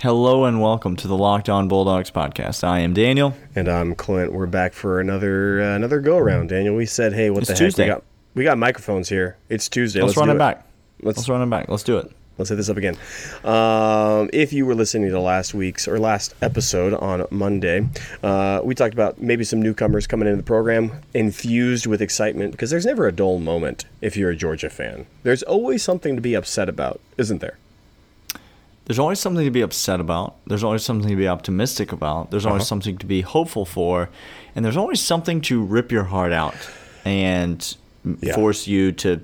Hello and welcome to the Locked On Bulldogs podcast. I am Daniel. And I'm Clint. We're back for another uh, another go around. Daniel, we said, hey, what It's the heck? Tuesday. We got we got microphones here. It's Tuesday. Let's, run do it back. Let's Let's run it back. Let's do it. let's hit this up again. Um, if you were listening to last week's or last episode on Monday, uh, we talked about maybe some newcomers coming into the program, infused with excitement because there's never a dull moment if you're a Georgia fan. There's always something to be upset about, isn't there? There's always something to be upset about. There's always something to be optimistic about. There's always Uh-huh. something to be hopeful for. And there's always something to rip your heart out and Yeah. force you to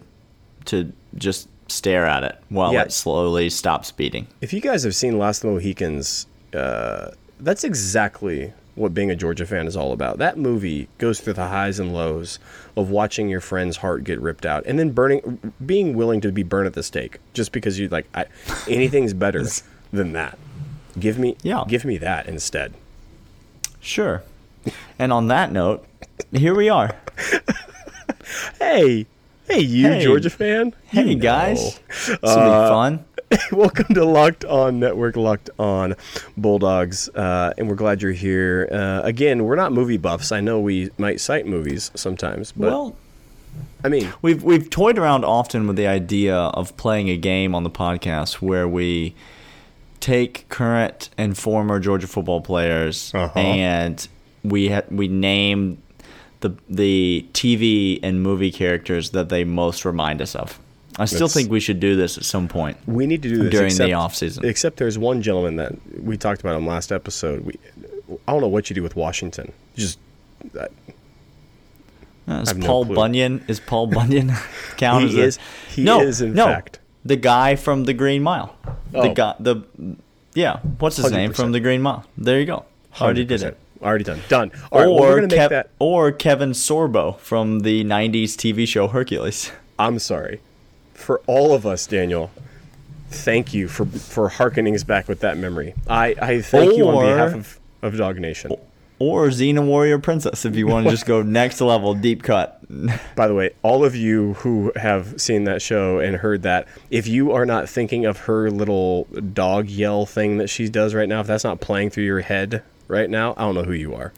to just stare at it while Yeah. it slowly stops beating. If you guys have seen Last of the Mohicans, uh, that's exactly what being a Georgia fan is all about. That movie goes through the highs and lows of watching your friend's heart get ripped out, and then burning, being willing to be burned at the stake just because you like I, anything's better than that. Give me, Yeah. give me that instead. Sure. And on that note, here we are. Hey, hey, you Hey. Georgia fan? Hey You guys. know. This will be uh, fun. Welcome to Locked On Network, Locked On Bulldogs, uh, and we're glad you're here. Uh, again, we're not movie buffs. I know we might cite movies sometimes, but well, I mean, We've we've toyed around often with the idea of playing a game on the podcast where we take current and former Georgia football players Uh-huh. and we ha- we name the the TV and movie characters that they most remind us of. I still That's- think we should do this at some point. we need to do this During the except, off-season. Except there's one gentleman that we talked about in last episode. We, I don't know what you do with Washington. Just uh, Uh, is have no Paul clue. Bunyan is Paul Bunyan count He as a- is- he no, is, in no, fact. the guy from the Green Mile. The Oh. guy the yeah, what's his name 100%. from the Green Mile? There you go. Already did 100%. it. Already done. Done. All right, or make Kev- that. or Kevin Sorbo from the '90s TV show Hercules. I'm sorry. For all of us, Daniel, thank you for for harkening us back with that memory. I, I thank you on behalf of, of Dog Nation. Or Xena Warrior Princess if you want to just go next level, deep cut. By the way, all of you who have seen that show and heard that, if you are not thinking of her little dog yell thing that she does right now, if that's not playing through your head right now, I don't know who you are.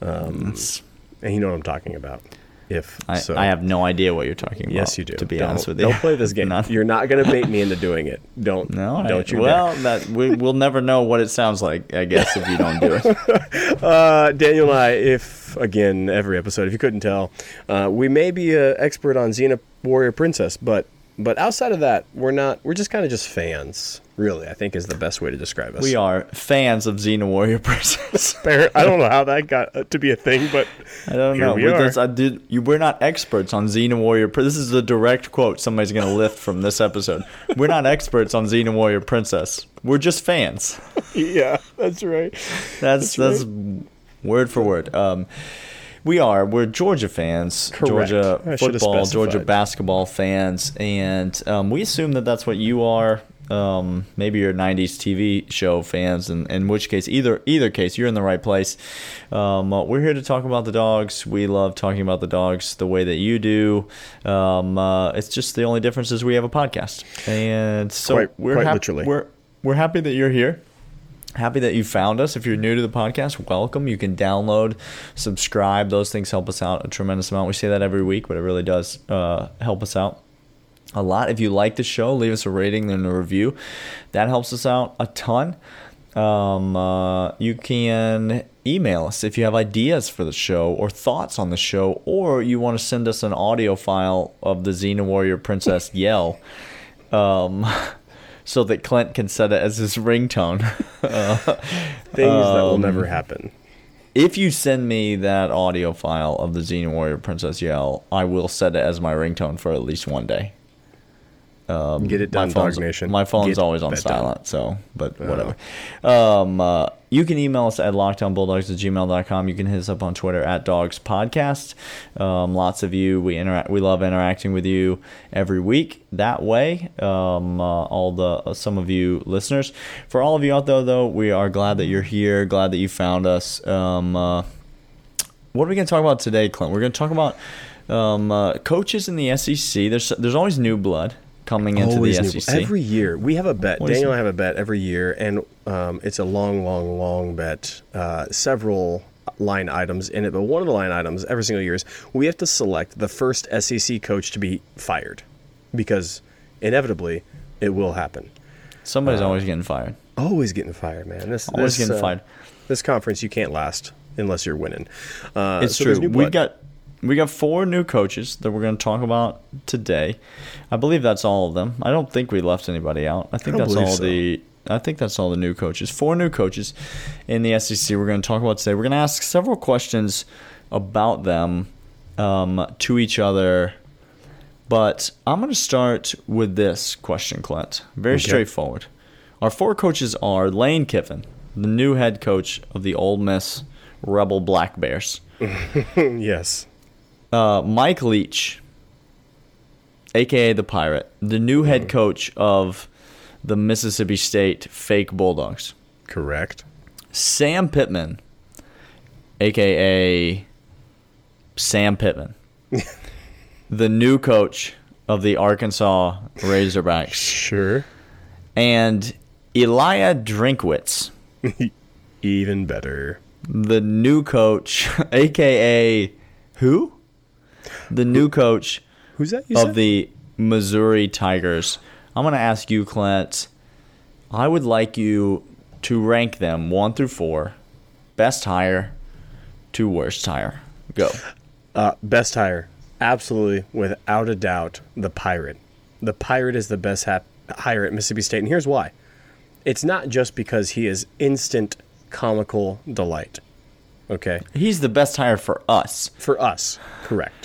Um, and you know what I'm talking about. If I, so. I have no idea what you're talking about. Yes, you do. To be Don't- honest with you, don't play this game. Not- You're not going to bait me into doing it. Don't. no, don't you? dare. Well, that we, we'll never know what it sounds like. I guess if you don't do it. Uh, Daniel and I, if again every episode, if you couldn't tell, uh, we may be an expert on Xena Warrior Princess, but but outside of that, we're not. We're just kind of just fans. Really, I think is the best way to describe us. We are fans of Xena Warrior Princess. I don't know how that got uh, to be a thing, but I don't know. we are. that's- I did, you, we're not experts on Xena Warrior. This is a direct quote somebody's going to lift from this episode. We're not experts on Xena Warrior Princess. We're just fans. yeah, that's right. That's that's, word for word. Um, we are. We're Georgia fans. Correct. Georgia I football, Georgia basketball fans, and um, we assume that that's what you are. Um, maybe you're '90s TV show fans, and in which case, either either case, you're in the right place. Um, uh, we're here to talk about the dogs. We love talking about the dogs the way that you do. Um, uh, it's just the only difference is we have a podcast, and so Quite- we're quite hap- literally. we're we're happy that you're here. Happy that you found us. If you're new to the podcast, welcome. You can download, subscribe. Those things help us out a tremendous amount. We say that every week, but it really does uh, help us out a lot. If you like the show, leave us a rating and a review. That helps us out a ton. Um, uh, you can email us if you have ideas for the show or thoughts on the show, or you want to send us an audio file of the Xena Warrior Princess yell. Um, so that Clint can set it as his ringtone. Uh, Things that will Um, never happen. if you send me that audio file of the Xena Warrior Princess yell, I will set it as my ringtone for at least one day. Um, Get it my done, phone's, Dog Nation. My phone's Get always on that done. silent, so but whatever. Um, uh, you can email us at lockedonbulldogs at gmail.com. You can hit us up on Twitter at Dogs Podcast. Um, lots of you, we interact. We love interacting with you every week that way. Um, uh, all the uh, some of you listeners. For all of you out there, though, we are glad that you're here. Glad that you found us. Um, uh, what are we going to talk about today, Clint? We're going to talk about um, uh, coaches in the SEC. There's there's always new blood. Coming into Always the SEC. Every year we have a bet. What Daniel and I have a bet every year, and um, it's a long, long, long bet. Uh, several line items in it, but one of the line items every single year is we have to select the first SEC coach to be fired, because inevitably it will happen. Somebody's always getting fired. Always getting fired, man. This Always this, getting uh, fired. This conference you can't last unless you're winning. Uh, It's so true. We've got we got four new coaches that we're going to talk about today. I believe that's all of them. I don't think we left anybody out. I think don't that's all so. the. I think that's all the new coaches. Four new coaches in the SEC. We're going to talk about today. We're going to ask several questions about them um, to each other. But I'm going to start with this question, Clint. Very Okay. straightforward. Our four coaches are Lane Kiffin, the new head coach of the Ole Miss Rebel Black Bears. yes. Uh, Mike Leach, aka the Pirate, the new head coach of the Mississippi State Fake Bulldogs. Correct. Sam Pittman, aka Sam Pittman, the new coach of the Arkansas Razorbacks, Sure. and Elia Drinkwitz, Even better. the new coach, aka who? The new coach Who's that? You of said? the Missouri Tigers. I'm going to ask you, Clint. I would like you to rank them one through four, best hire to worst hire. Go. Uh, best hire, absolutely, without a doubt, the Pirate. The Pirate is the best hap- hire at Mississippi State, and here's why. It's not just because he is instant comical delight. Okay, He's the best hire for us. for us, correct.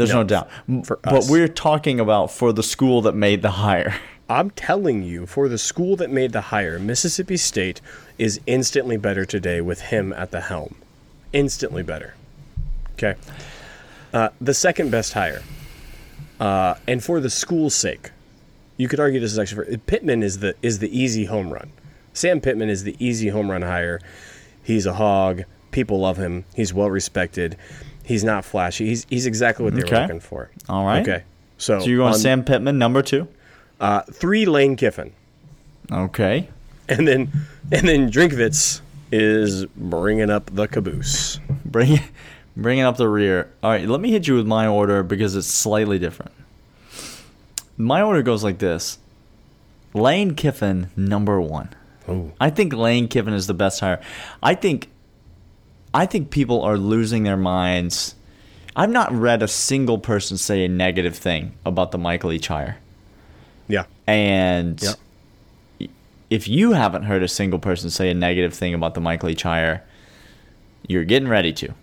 There's no, No, doubt. For but we're talking about for the school that made the hire. I'm telling you, for the school that made the hire, Mississippi State is instantly better today with him at the helm. Instantly better. Okay. Uh, the second best hire, uh, and for the school's sake, you could argue this is actually for Pittman is the is the easy home run. Sam Pittman is the easy home run hire. He's a hog. People love him. He's well respected. He's not flashy. He's he's exactly what they Okay. were looking for. All right. Okay. So, So you're going on- Sam Pittman, number two. uh, three Lane Kiffin. Okay. And then and then Drinkwitz is bringing up the caboose. Bring bringing up the rear. All right, let me hit you with my order because it's slightly different. My order goes like this: Lane Kiffin, number one. Oh, I think Lane Kiffin is the best hire. I think I think people are losing their minds. I've not read a single person say a negative thing about the Michael Leach hire. yeah. And Yep. if you haven't heard a single person say a negative thing about the Michael Leach hire, you're getting ready to.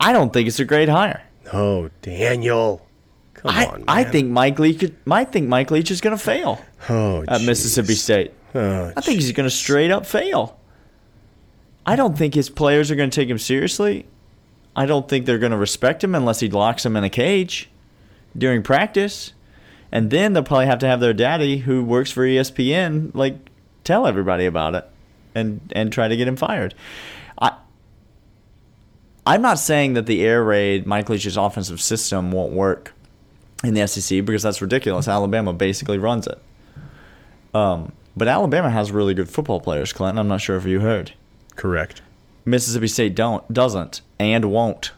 I don't think it's a great hire. Oh, Daniel. Come I, on, man. I think Mike Leach. I think Mike Leach is going to fail oh, at Mississippi. State. Oh, I think he's going to straight up fail. I don't think his players are going to take him seriously. I don't think they're going to respect him unless he locks them in a cage during practice. And then they'll probably have to have their daddy, who works for ESPN, like tell everybody about it and and try to get him fired. I I'm not saying that the air raid Mike Leach's offensive system won't work in the SEC because that's ridiculous. Alabama basically runs it. Um, but Alabama has really good football players, Clinton. I'm not sure if you heard. Correct. Mississippi State don't doesn't and won't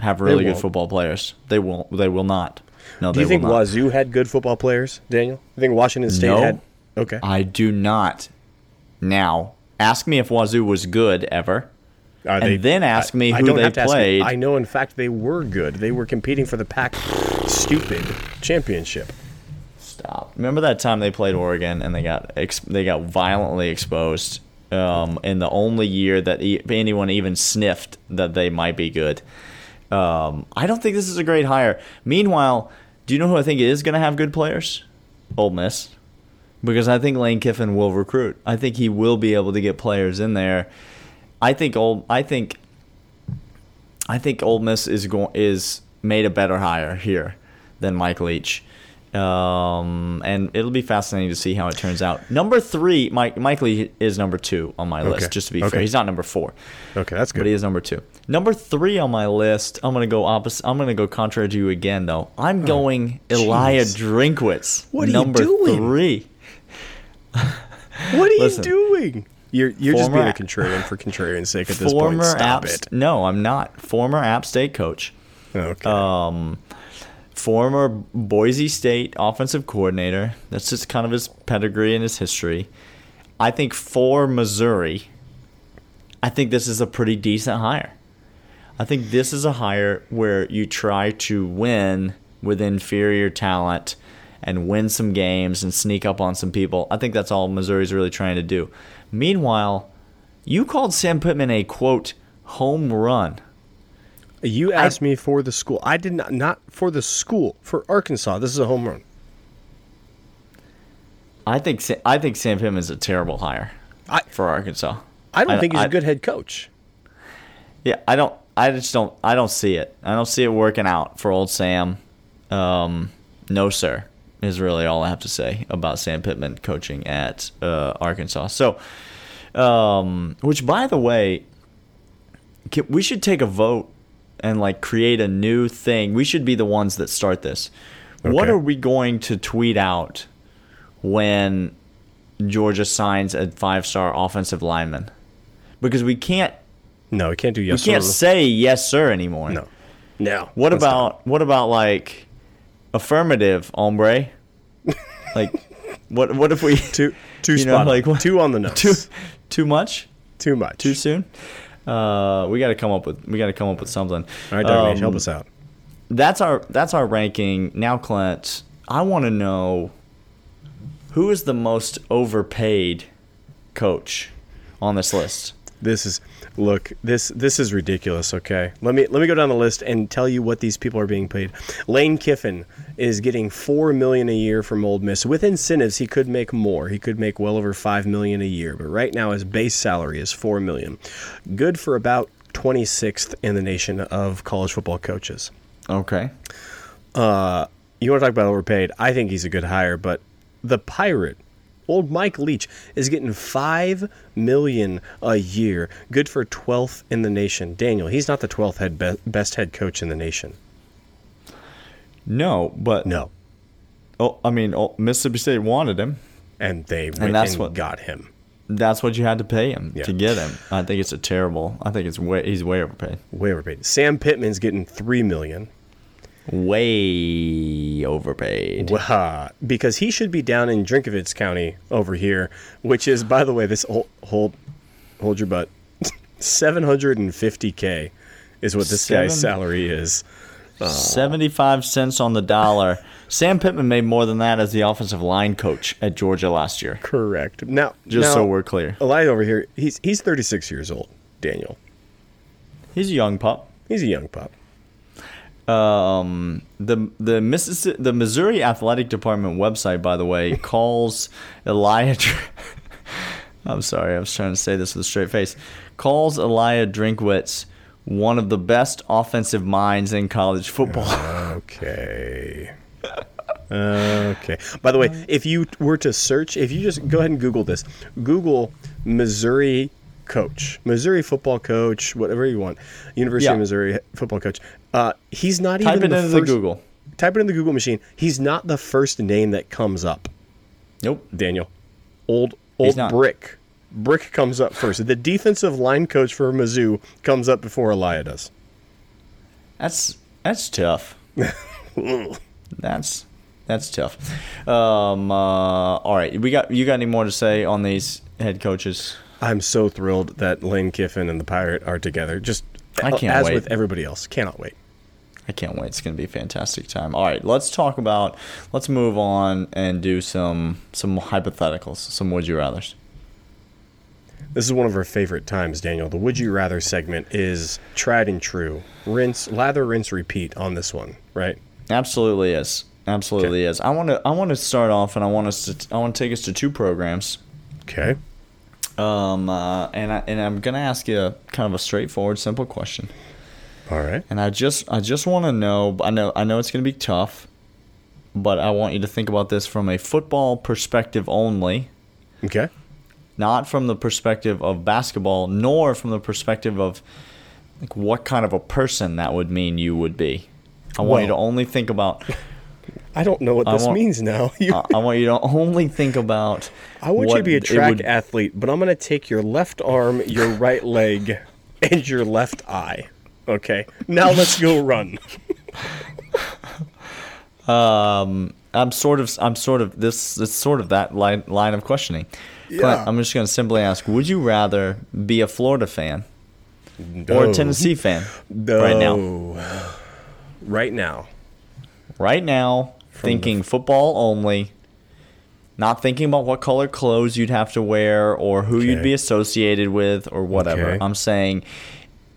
have really good football players. They will they will not. No, Do they you think. Wazzu had good football players, Daniel? You think Washington State No. had? Okay. I do not. Now, ask me if Wazzu was good ever. Are and then ask me who don't they have to ask you. played. I know, in fact, they were good. They were competing for the Pac stupid championship. Stop. Remember that time they played Oregon and they got ex- they got violently exposed um, in the only year that e- anyone even sniffed that they might be good. Um, I don't think this is a great hire. Meanwhile, do you know who I think is going to have good players? Ole Miss. Because I think Lane Kiffin will recruit. I think he will be able to get players in there. I think Old I think I think Ole Miss is going is made a better hire here than Mike Leach. Um, and it'll be fascinating to see how it turns out. Number three, Mike Mike Leach is number two on my list. Okay. Just to be Okay. fair, he's not number four, Okay, that's good. but he is number two. Number three on my list. I'm gonna go opposite. I'm gonna go contrary to you again, though. I'm going Elijah jeez. Drinkwitz. What are you doing? three. What are Listen. you doing? You're you're just being a contrarian for contrarian's sake at this point. Stop App. it. No, I'm not. Former App State coach. Okay. um, former Boise State offensive coordinator. That's just kind of his pedigree and his history. I think for Missouri, I think this is a pretty decent hire. I think this is a hire where you try to win with inferior talent and win some games and sneak up on some people. I think that's all Missouri's really trying to do. Meanwhile, you called Sam Pittman a quote home run. You asked me for the school. I did not not for the school for Arkansas. This is a home run. I think I think Sam Pittman is a terrible hire I for Arkansas. I don't think he's a good head coach. Yeah, I don't. I just don't. I don't see it. I don't see it working out for old Sam. Um, no, sir, is really all I have to say about Sam Pittman coaching at uh, Arkansas. So, um, which by the way, we should take a vote and like create a new thing. We should be the ones that start this. What are we going to tweet out when Georgia signs a five-star offensive lineman? Because we can't No, we can't do yes. we can't or- say yes sir anymore. no. No. What let's not. about what about like affirmative, hombre? like what what if we two two you know, spot like what- two on the nose? too too much? Too much. Too soon? Uh, we got to come up with we got to come up with something. All right, Darvish, Um, help us out. That's our that's our ranking. Now, Clint, I want to know who is the most overpaid coach on this list. This is look, this this is ridiculous, okay? Let me let me go down the list and tell you what these people are being paid. Lane Kiffin is getting 4 million a year from Ole Miss. With incentives, he could make more. He could make well over 5 million a year, but right now his base salary is 4 million. Good for about 26th in the nation of college football coaches. Okay. Uh, You want to talk about overpaid? I think he's a good hire, but the pirate, old Mike Leach, is getting five million a year. Good for twelfth in the nation. Daniel, he's not the twelfth head be- best head coach in the nation. No, but No, Oh, I mean, oh, Mississippi State wanted him. and they went and, that's what- got him. That's what you had to pay him Yeah. to get him. I think it's a terrible. I think it's way he's way overpaid. Way overpaid. Sam Pittman's getting three million. Way overpaid. Wah, because he should be down in Drinkovitz County over here, which is, by the way, this hold hold, hold your butt. 750k is what this guy's salary is. Uh, seventy-five cents on the dollar. Sam Pittman made more than that as the offensive line coach at Georgia last year. Correct. Now, Just now, so we're clear, Elijah over here, he's he's 36 years old. Daniel, he's a young pup. he's a young pup. Um, the the Mississippi, the Missouri Athletic Department website, by the way, calls Elijah. Dr- I'm sorry, I was trying to say this with a straight face. Calls Elijah Drinkwitz one of the best offensive minds in college football. Okay. Okay. By the way, if you were to search, if you just go ahead and Google this, Google Missouri coach, Missouri football coach, whatever you want, University Yeah. of Missouri football coach. Uh, he's not Type even it the into the Google. Type it in the Google machine. He's not the first name that comes up. Nope. Daniel, old old brick. Brick comes up first. The defensive line coach for Mizzou comes up before Elia does. That's that's tough. that's that's tough. Um, uh, all right, we got you got any more to say on these head coaches? I'm so thrilled that Lane Kiffin and the Pirate are together. Just I can't as wait. with everybody else. Cannot wait. I can't wait. It's going to be a fantastic time. All right, let's talk about. Let's move on and do some some hypotheticals, some would you rather's. This is one of our favorite times, Daniel. The Would You Rather segment is tried and true. Rinse, lather, rinse, repeat on this one, right? Absolutely is. Absolutely is. I want to. I want to start off, and I want us to. I want to take us to two programs. Okay. Um, uh, and I and I'm gonna ask you a, kind of a straightforward, simple question. All right. And I just I just want to know. I know I know it's gonna be tough. but I want you to think about this from a football perspective only, Okay. not from the perspective of basketball, nor from the perspective of like what kind of a person that would mean you would be. I want you to only think about. I don't know what this want- means now. I I want you to only think about. I want you to be a track would- athlete, but I'm going to take your left arm, your right leg, and your left eye. Okay. Now let's go run. Um, I'm sort of, I'm sort of this. It's sort of that line line of questioning. Clint, Yeah. I'm just going to simply ask: Would you rather be a Florida fan or a Tennessee fan right now? Right now. Right now, the thinking football only. Not thinking about what color clothes you'd have to wear or who you'd be associated with or whatever. Okay. I'm saying,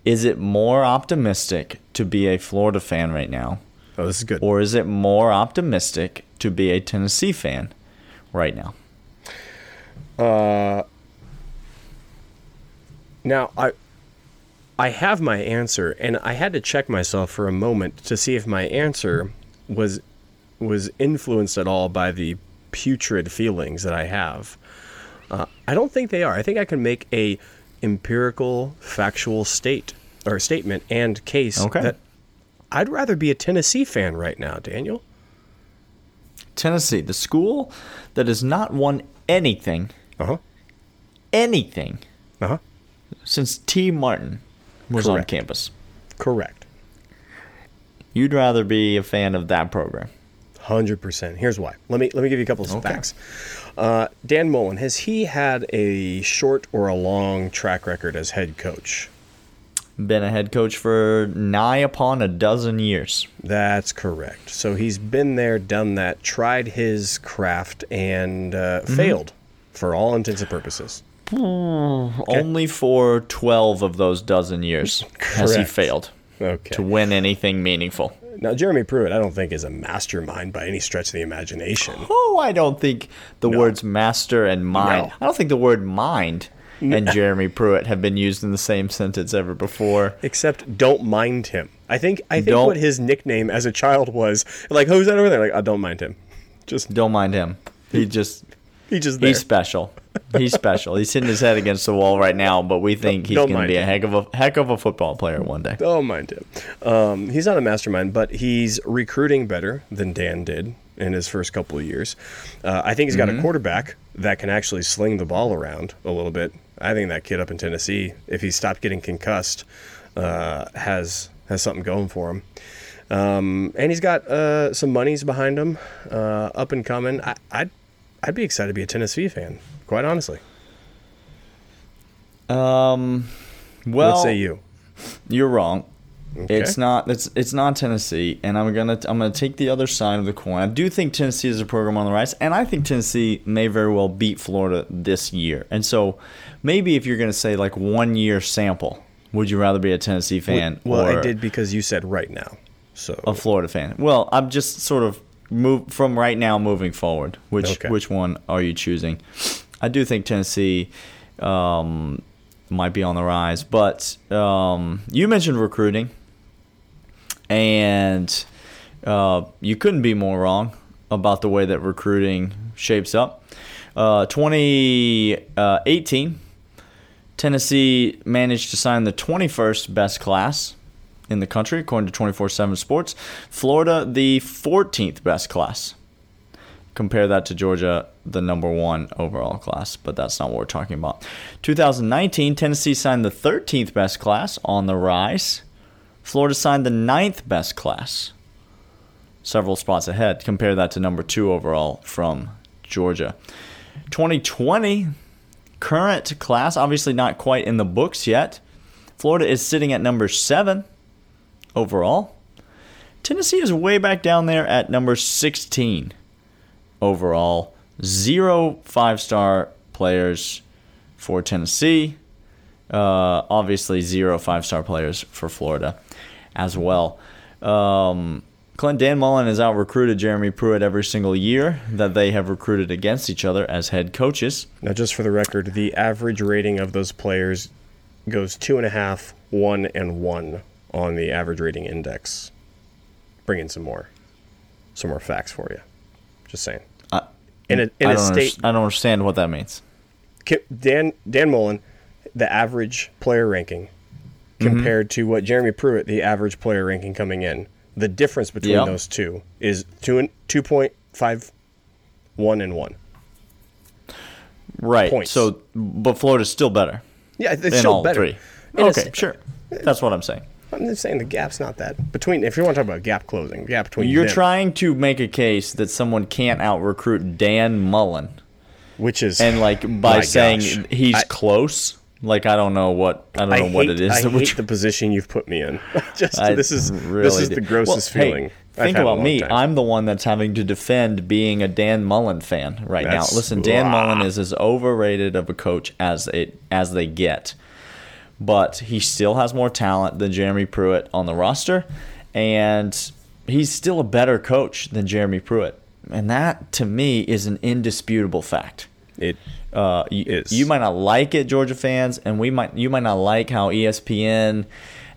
is it more optimistic to be a Florida fan right now, Oh, this is good. or is it more optimistic to be a Tennessee fan right now? Uh, Now, I I have my answer and I had to check myself for a moment to see if my answer was was influenced at all by the putrid feelings that I have. Uh, I don't think they are. I think I can make a empirical, factual state or statement and case Okay. that I'd rather be a Tennessee fan right now, Daniel. Tennessee, the school that has not won anything, Uh huh. anything Uh huh. since Tee Martin was on campus. Correct. You'd rather be a fan of that program. Hundred percent. Here's why. Let me let me give you a couple of Okay. facts. Uh, Dan Mullen has he had a short or a long track record as head coach? Been a head coach for nigh upon a dozen years. That's correct. So he's been there, done that, tried his craft, and uh, Mm-hmm. failed for all intents and purposes. Only for 12 of those dozen years has he failed Okay. to win anything meaningful. Now Jeremy Pruitt, I don't think is a mastermind by any stretch of the imagination. Oh, I don't think the words master and mind. No. I don't think the word mind and Jeremy Pruitt have been used in the same sentence ever before. Except don't mind him. I think I think Don't- what his nickname as a child was like, who's that over there? Like, I don't mind him. Just Don't mind him. He just he just there. he's special. He's special. He's hitting his head against the wall right now, but we think he's going to be a heck of a heck of a football player one day. Don't mind him. Um, he's not a mastermind, but he's recruiting better than Dan did in his first couple of years. Uh, I think he's got a quarterback that can actually sling the ball around a little bit. I think that kid up in Tennessee, if he stopped getting concussed, uh, has has something going for him. Um, and he's got uh, some monies behind him, uh, up and coming. I, I'd I'd be excited to be a Tennessee fan, quite honestly. Um, well, what say you? You're wrong. Okay. It's not. It's it's not Tennessee, and I'm gonna I'm gonna take the other side of the coin. I do think Tennessee is a program on the rise, and I think Tennessee may very well beat Florida this year. And so, maybe if you're gonna say like one year sample, would you rather be a Tennessee fan Well, or I did because you said right now. So a Florida fan? Well, I'm just sort of move from right now moving forward. Which Okay. which one are you choosing? I do think Tennessee. Um, might be on the rise, but um, you mentioned recruiting, and uh, you couldn't be more wrong about the way that recruiting shapes up. Uh, 2018, Tennessee managed to sign the 21st best class in the country, according to 24 7 Sports. Florida, the 14th best class. Compare that to Georgia, the number one overall class, but that's not what we're talking about. 2019, Tennessee signed the 13th best class on the rise. Florida signed the ninth best class, several spots ahead. Compare that to number two overall from Georgia. 2020, current class, obviously not quite in the books yet. Florida is sitting at number seven overall. Tennessee is way back down there at number 16 overall. Zero five star players for Tennessee. Uh, obviously, zero five star players for Florida as well. Um, Clint Dan Mullen has out recruited Jeremy Pruitt every single year that they have recruited against each other as head coaches. Now, just for the record, the average rating of those players goes two and a half, one, and one on the average rating index. Bring in some more, some more facts for you. Just saying. I, In a in I a state, I don't understand what that means. Dan Dan Mullen, the average player ranking, Mm-hmm. compared to what Jeremy Pruitt, the average player ranking coming in, the difference between Yep. those two is two and two point five, one and one. Right. Points. So, but Florida's still better Yeah, it's still better. three. In Okay, sure. That's what I'm saying. I'm just saying the gap's not that between. If you want to talk about gap closing, gap between You're them, trying to make a case that someone can't out recruit Dan Mullen, which is and like by saying gosh. he's I- close. Like I don't know what I don't I know what it is. I hate the position you've put me in. Just I this is really this is do. the grossest Well, hey, feeling. I've think had in a about me. time. I'm the one that's having to defend being a Dan Mullen fan right That's- now. Listen, Dan Wah. Mullen is as overrated of a coach as it as they get, but he still has more talent than Jeremy Pruitt on the roster, and he's still a better coach than Jeremy Pruitt, and that to me is an indisputable fact. it. Uh, you, Is. you might not like it, Georgia fans, and we might you might not like how ESPN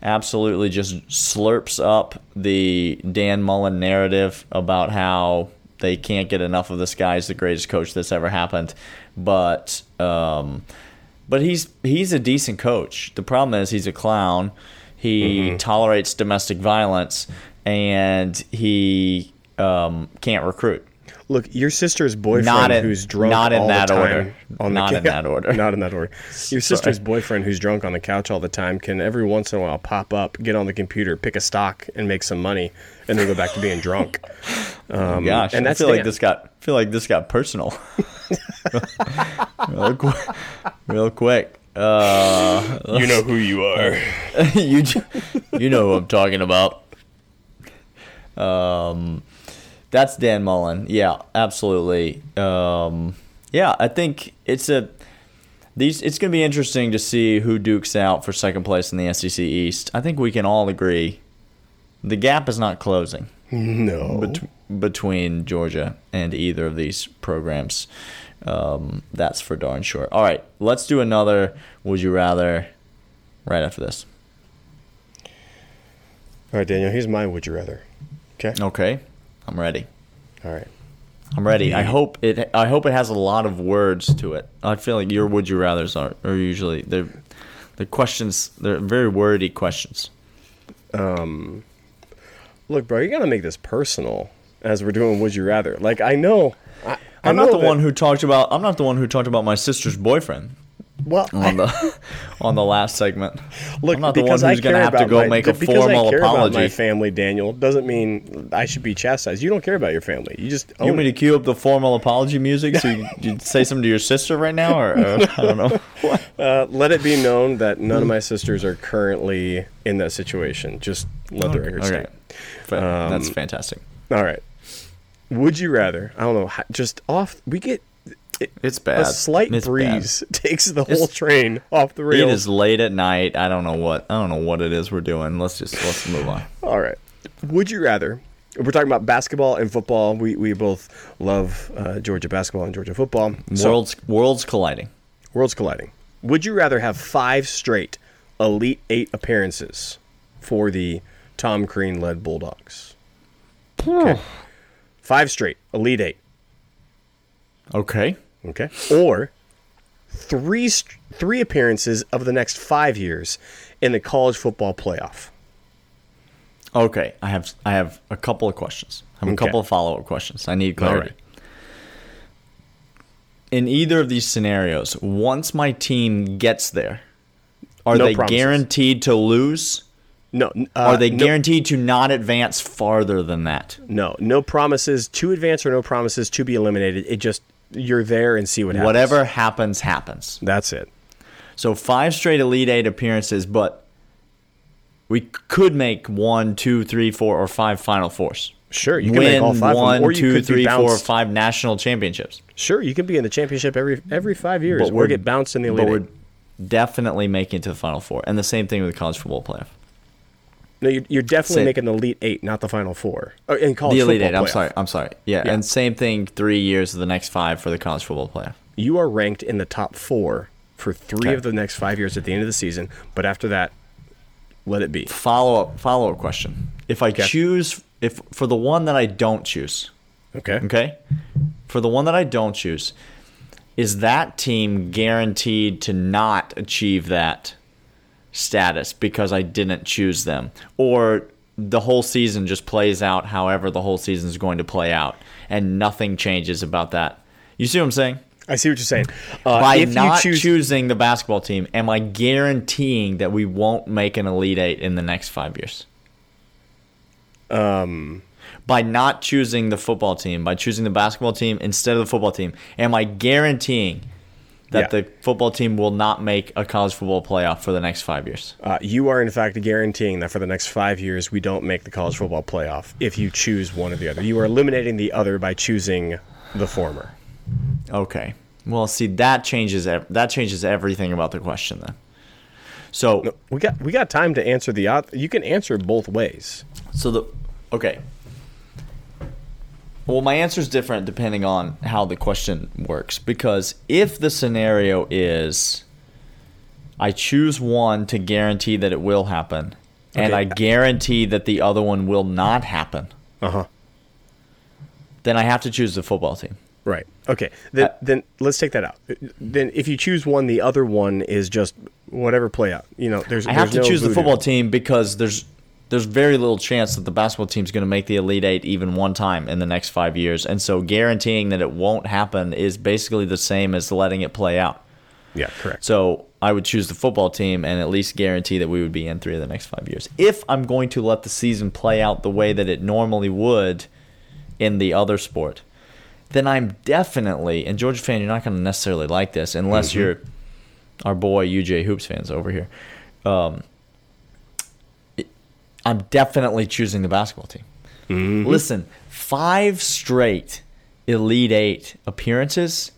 absolutely just slurps up the Dan Mullen narrative about how they can't get enough of this guy as the greatest coach that's ever happened. But um, but he's he's a decent coach. The problem is he's a clown. He tolerates domestic violence, and he um, can't recruit. Look, your sister's boyfriend, Not in- who's drunk not in all that the time order. on Not the in that order. Not in that order. Your sister's boyfriend, who's drunk on the couch all the time, can every once in a while pop up, get on the computer, pick a stock, and make some money, and then go back to being drunk. Um, Gosh, and I feel like this got I feel like this got personal. Real quick, real quick. Uh, You know who you are. you you know who I'm talking about. Um, that's Dan Mullen. Yeah, absolutely. Um, yeah, I think it's a these. It's going to be interesting to see who dukes out for second place in the SEC East. I think we can all agree the gap is not closing No. bet- between Georgia and either of these programs. Um, that's for darn sure. All right, let's do another. Would you rather? Right after this. All right, Daniel. Here's my would you rather. Okay. Okay, I'm ready. All right. I'm ready. I hope it. I hope it has a lot of words to it. I feel like your would you rather's are, are usually they're the questions. They're very wordy questions. Um, Look, bro, you gotta make this personal as we're doing would you rather. Like I know. I'm not the one who talked about. I'm not the one who talked about my sister's boyfriend Well, on the on the last segment. Look, I'm not the one because who's going to have to go my- make a formal I care About my family, Daniel, doesn't mean I should be chastised. You don't care about your family. You just You want me it. to cue up the formal apology music so you, you say something to your sister right now, or uh, I don't know. Uh, let it be known that none of my sisters are currently in that situation. Just let the record Okay. Um, that's fantastic. All right. Would you rather? I don't know. Just off. We get it, It's bad. a slight It's bad. breeze takes the whole It's- train off the It rails. is late at night. I don't know what I don't know what it is we're doing. Let's just let's move on. All right. Would you rather? We're talking about basketball and football. We we both love uh, Georgia basketball and Georgia football. So- Worlds worlds colliding. Worlds colliding. Would you rather have five straight Elite Eight appearances for the Tom Crean led Bulldogs? Okay. Five straight Elite Eight. Okay. Okay. Or three three appearances of the next five years in the college football playoff. Okay. I have I have a couple of questions. I have a Okay. couple of follow up questions. I need clarity. right. In either of these scenarios, once my team gets there, are No they promises. guaranteed to lose? No. Uh, Are they no, guaranteed to not advance farther than that? No. No promises to advance or no promises to be eliminated. It just you're there and see what happens. Whatever happens, happens. That's it. So five straight Elite Eight appearances, but we could make one, two, three, four, or five Final Fours. Sure, you can Win make all five one, or you two, could be three, four, bounced. five national championships. Sure, you can be in the championship every every five years, But or we're- get bounced in the But elite. we're definitely making it to the Final Four, and the same thing with the college football playoff. No, you're, you're definitely Say- making the elite eight, not the final four. Oh, in college The Elite Eight. I'm sorry. I'm sorry. Yeah, Yeah. and same thing. Three years of the next five for the college football playoff. You are ranked in the top four for three Okay. of the next five years at the end of the season, but after that, let it be. Follow up. Follow up question. If I Okay. choose, if for the one that I don't choose, Okay. Okay. For the one that I don't choose, is that team guaranteed to not achieve that status because I didn't choose them? Or the whole season just plays out however the whole season is going to play out and nothing changes about that? You see what I'm saying? I see what you're saying. Uh, By if not you choose, choosing the basketball team, am I guaranteeing that we won't make an Elite Eight in the next five years? um, by not choosing the football team, by choosing the basketball team instead of the football team, am I guaranteeing that Yeah. the football team will not make a college football playoff for the next five years? uh, you are in fact guaranteeing that for the next five years we don't make the college football playoff if you choose one or the other. You are eliminating the other by choosing the former. Okay. Well, see that changes that changes everything about the question then. So We got we got time to answer the. You can answer both ways. So the okay. Well, my answer is different depending on how the question works because if the scenario is I choose one to guarantee that it will happen and I guarantee that the other one will not happen, Uh huh. then I have to choose the football team. Right. Okay. Then, Uh, then let's take that out. Then if you choose one, the other one is just whatever play out. You know, there's I have there's to no choose the football team because there's there's very little chance that the basketball team's going to make the Elite Eight even one time in the next five years, and so guaranteeing that it won't happen is basically the same as letting it play out. Yeah. Correct. So I would choose the football team and at least guarantee that we would be in three of the next five years. If I'm going to let the season play out the way that it normally would in the other sport, then I'm definitely, and Georgia fan, you're not going to necessarily like this unless you're our boy UJ Hoops fans over here. Um, I'm definitely choosing the basketball team. Listen, five straight Elite Eight appearances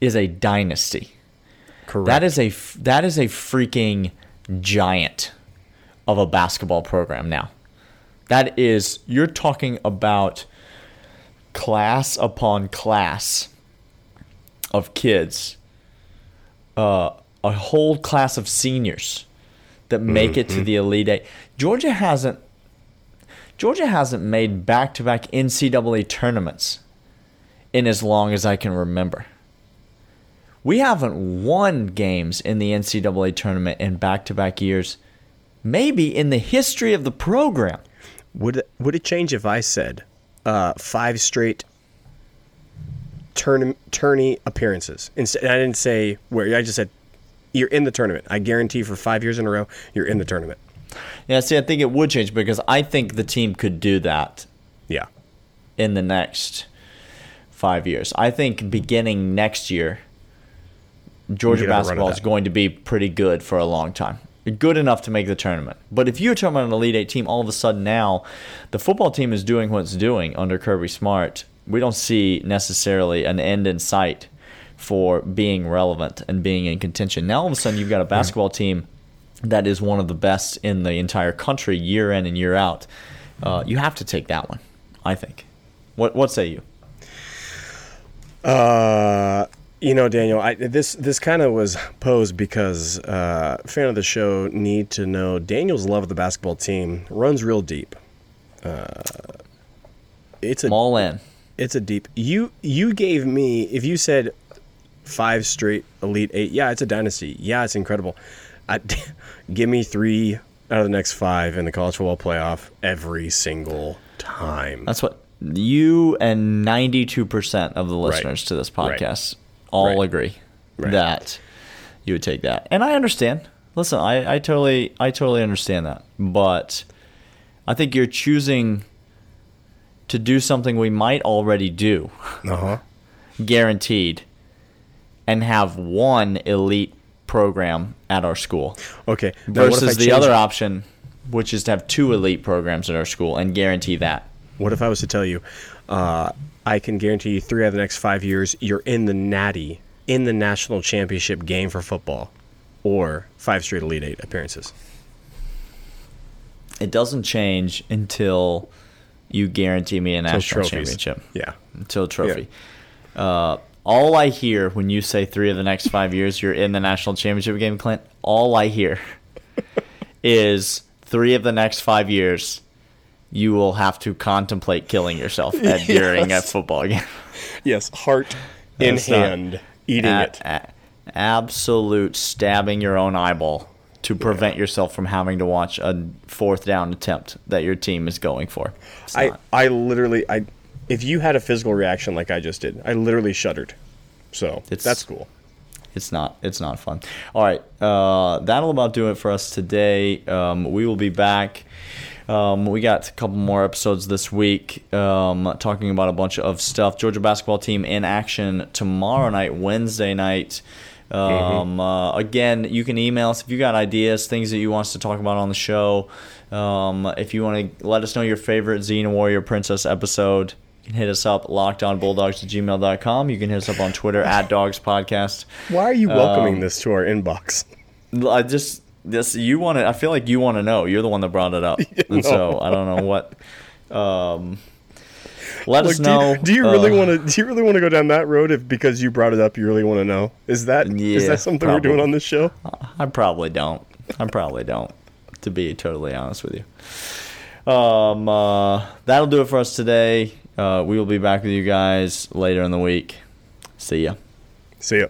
is a dynasty. correct. That is a that is a freaking giant of a basketball program now. That is you're talking about class upon class of kids, uh, a whole class of seniors that make it to the Elite Eight. Georgia hasn't Georgia hasn't made back to back NCAA tournaments in as long as I can remember. We haven't won games in the NCAA tournament in back to back years, maybe in the history of the program. Would would it change if I said uh, five straight turn tourney appearances? Instead, I didn't say where. I just said you're in the tournament. I guarantee for five years in a row you're in the tournament. Yeah, see, I think it would change because I think the team could do that Yeah. in the next five years. I think beginning next year, Georgia You could have a run basketball is going to be pretty good for a long time. Good enough to make the tournament. But if you're talking about an Elite Eight team, all of a sudden now the football team is doing what it's doing under Kirby Smart. We don't see necessarily an end in sight for being relevant and being in contention. Now all of a sudden you've got a basketball team that is one of the best in the entire country year in and year out. Uh, you have to take that one, I think. What what say you? Uh, you know, Daniel, I, this this kind of was posed because uh, fan of the show need to know Daniel's love of the basketball team runs real deep. Uh, it's a all in. it's a deep. You you gave me if you said five straight elite eight. Yeah, it's a dynasty. Yeah, it's incredible. I, give me three out of the next five in the college football playoff every single time. That's what you and 92% of the listeners to this Right. podcast all Right. agree Right. that you would take that. And I understand. Listen, I, I totally I totally understand that. But I think you're choosing to do something we might already do, Uh huh. guaranteed, and have one elite program at our school Okay. now versus the other option, which is to have two elite programs at our school and guarantee that. What if I was to tell you, uh, I can guarantee you three out of the next five years you're in the natty, in the national championship game for football, or five straight Elite Eight appearances? It doesn't change until you guarantee me a national championship. Yeah. Until a trophy. Uh, all I hear when you say three of the next five years you're in the national championship game, Clint, all I hear is three of the next five years you will have to contemplate killing yourself at, during a football game. Yes, heart in hand, eating A- it. a- absolute stabbing your own eyeball to prevent yourself from having to watch a fourth down attempt that your team is going for. It's I, not. I literally, I, if you had a physical reaction like I just did, I literally shuddered. So It's- that's cool. It's not. It's not fun. All right, uh, that'll about do it for us today. Um, we will be back. Um, we got a couple more episodes this week, um, talking about a bunch of stuff. Georgia basketball team in action tomorrow night, Wednesday night. Um, uh, again, you can email us if you got ideas, things that you want us to talk about on the show. Um, if you want to let us know your favorite Xena Warrior Princess episode, you can hit us up, lockedonbulldogs at gmail.com. You can hit us up on Twitter at Dogs Podcast. Why are you welcoming Um, this to our inbox? I just this you want to. I feel like you want to know. You're the one that brought it up, and so I don't know what. Um, let us Look, do you, know. do you really uh, want to? Do you really want to go down that road? If because you brought it up, you really want to know? Is that is Yeah, that something we're doing on this show? I probably don't. I probably don't. To be totally honest with you. Um, uh, that'll do it for us today. Uh, we will be back with you guys later in the week. See ya. See ya.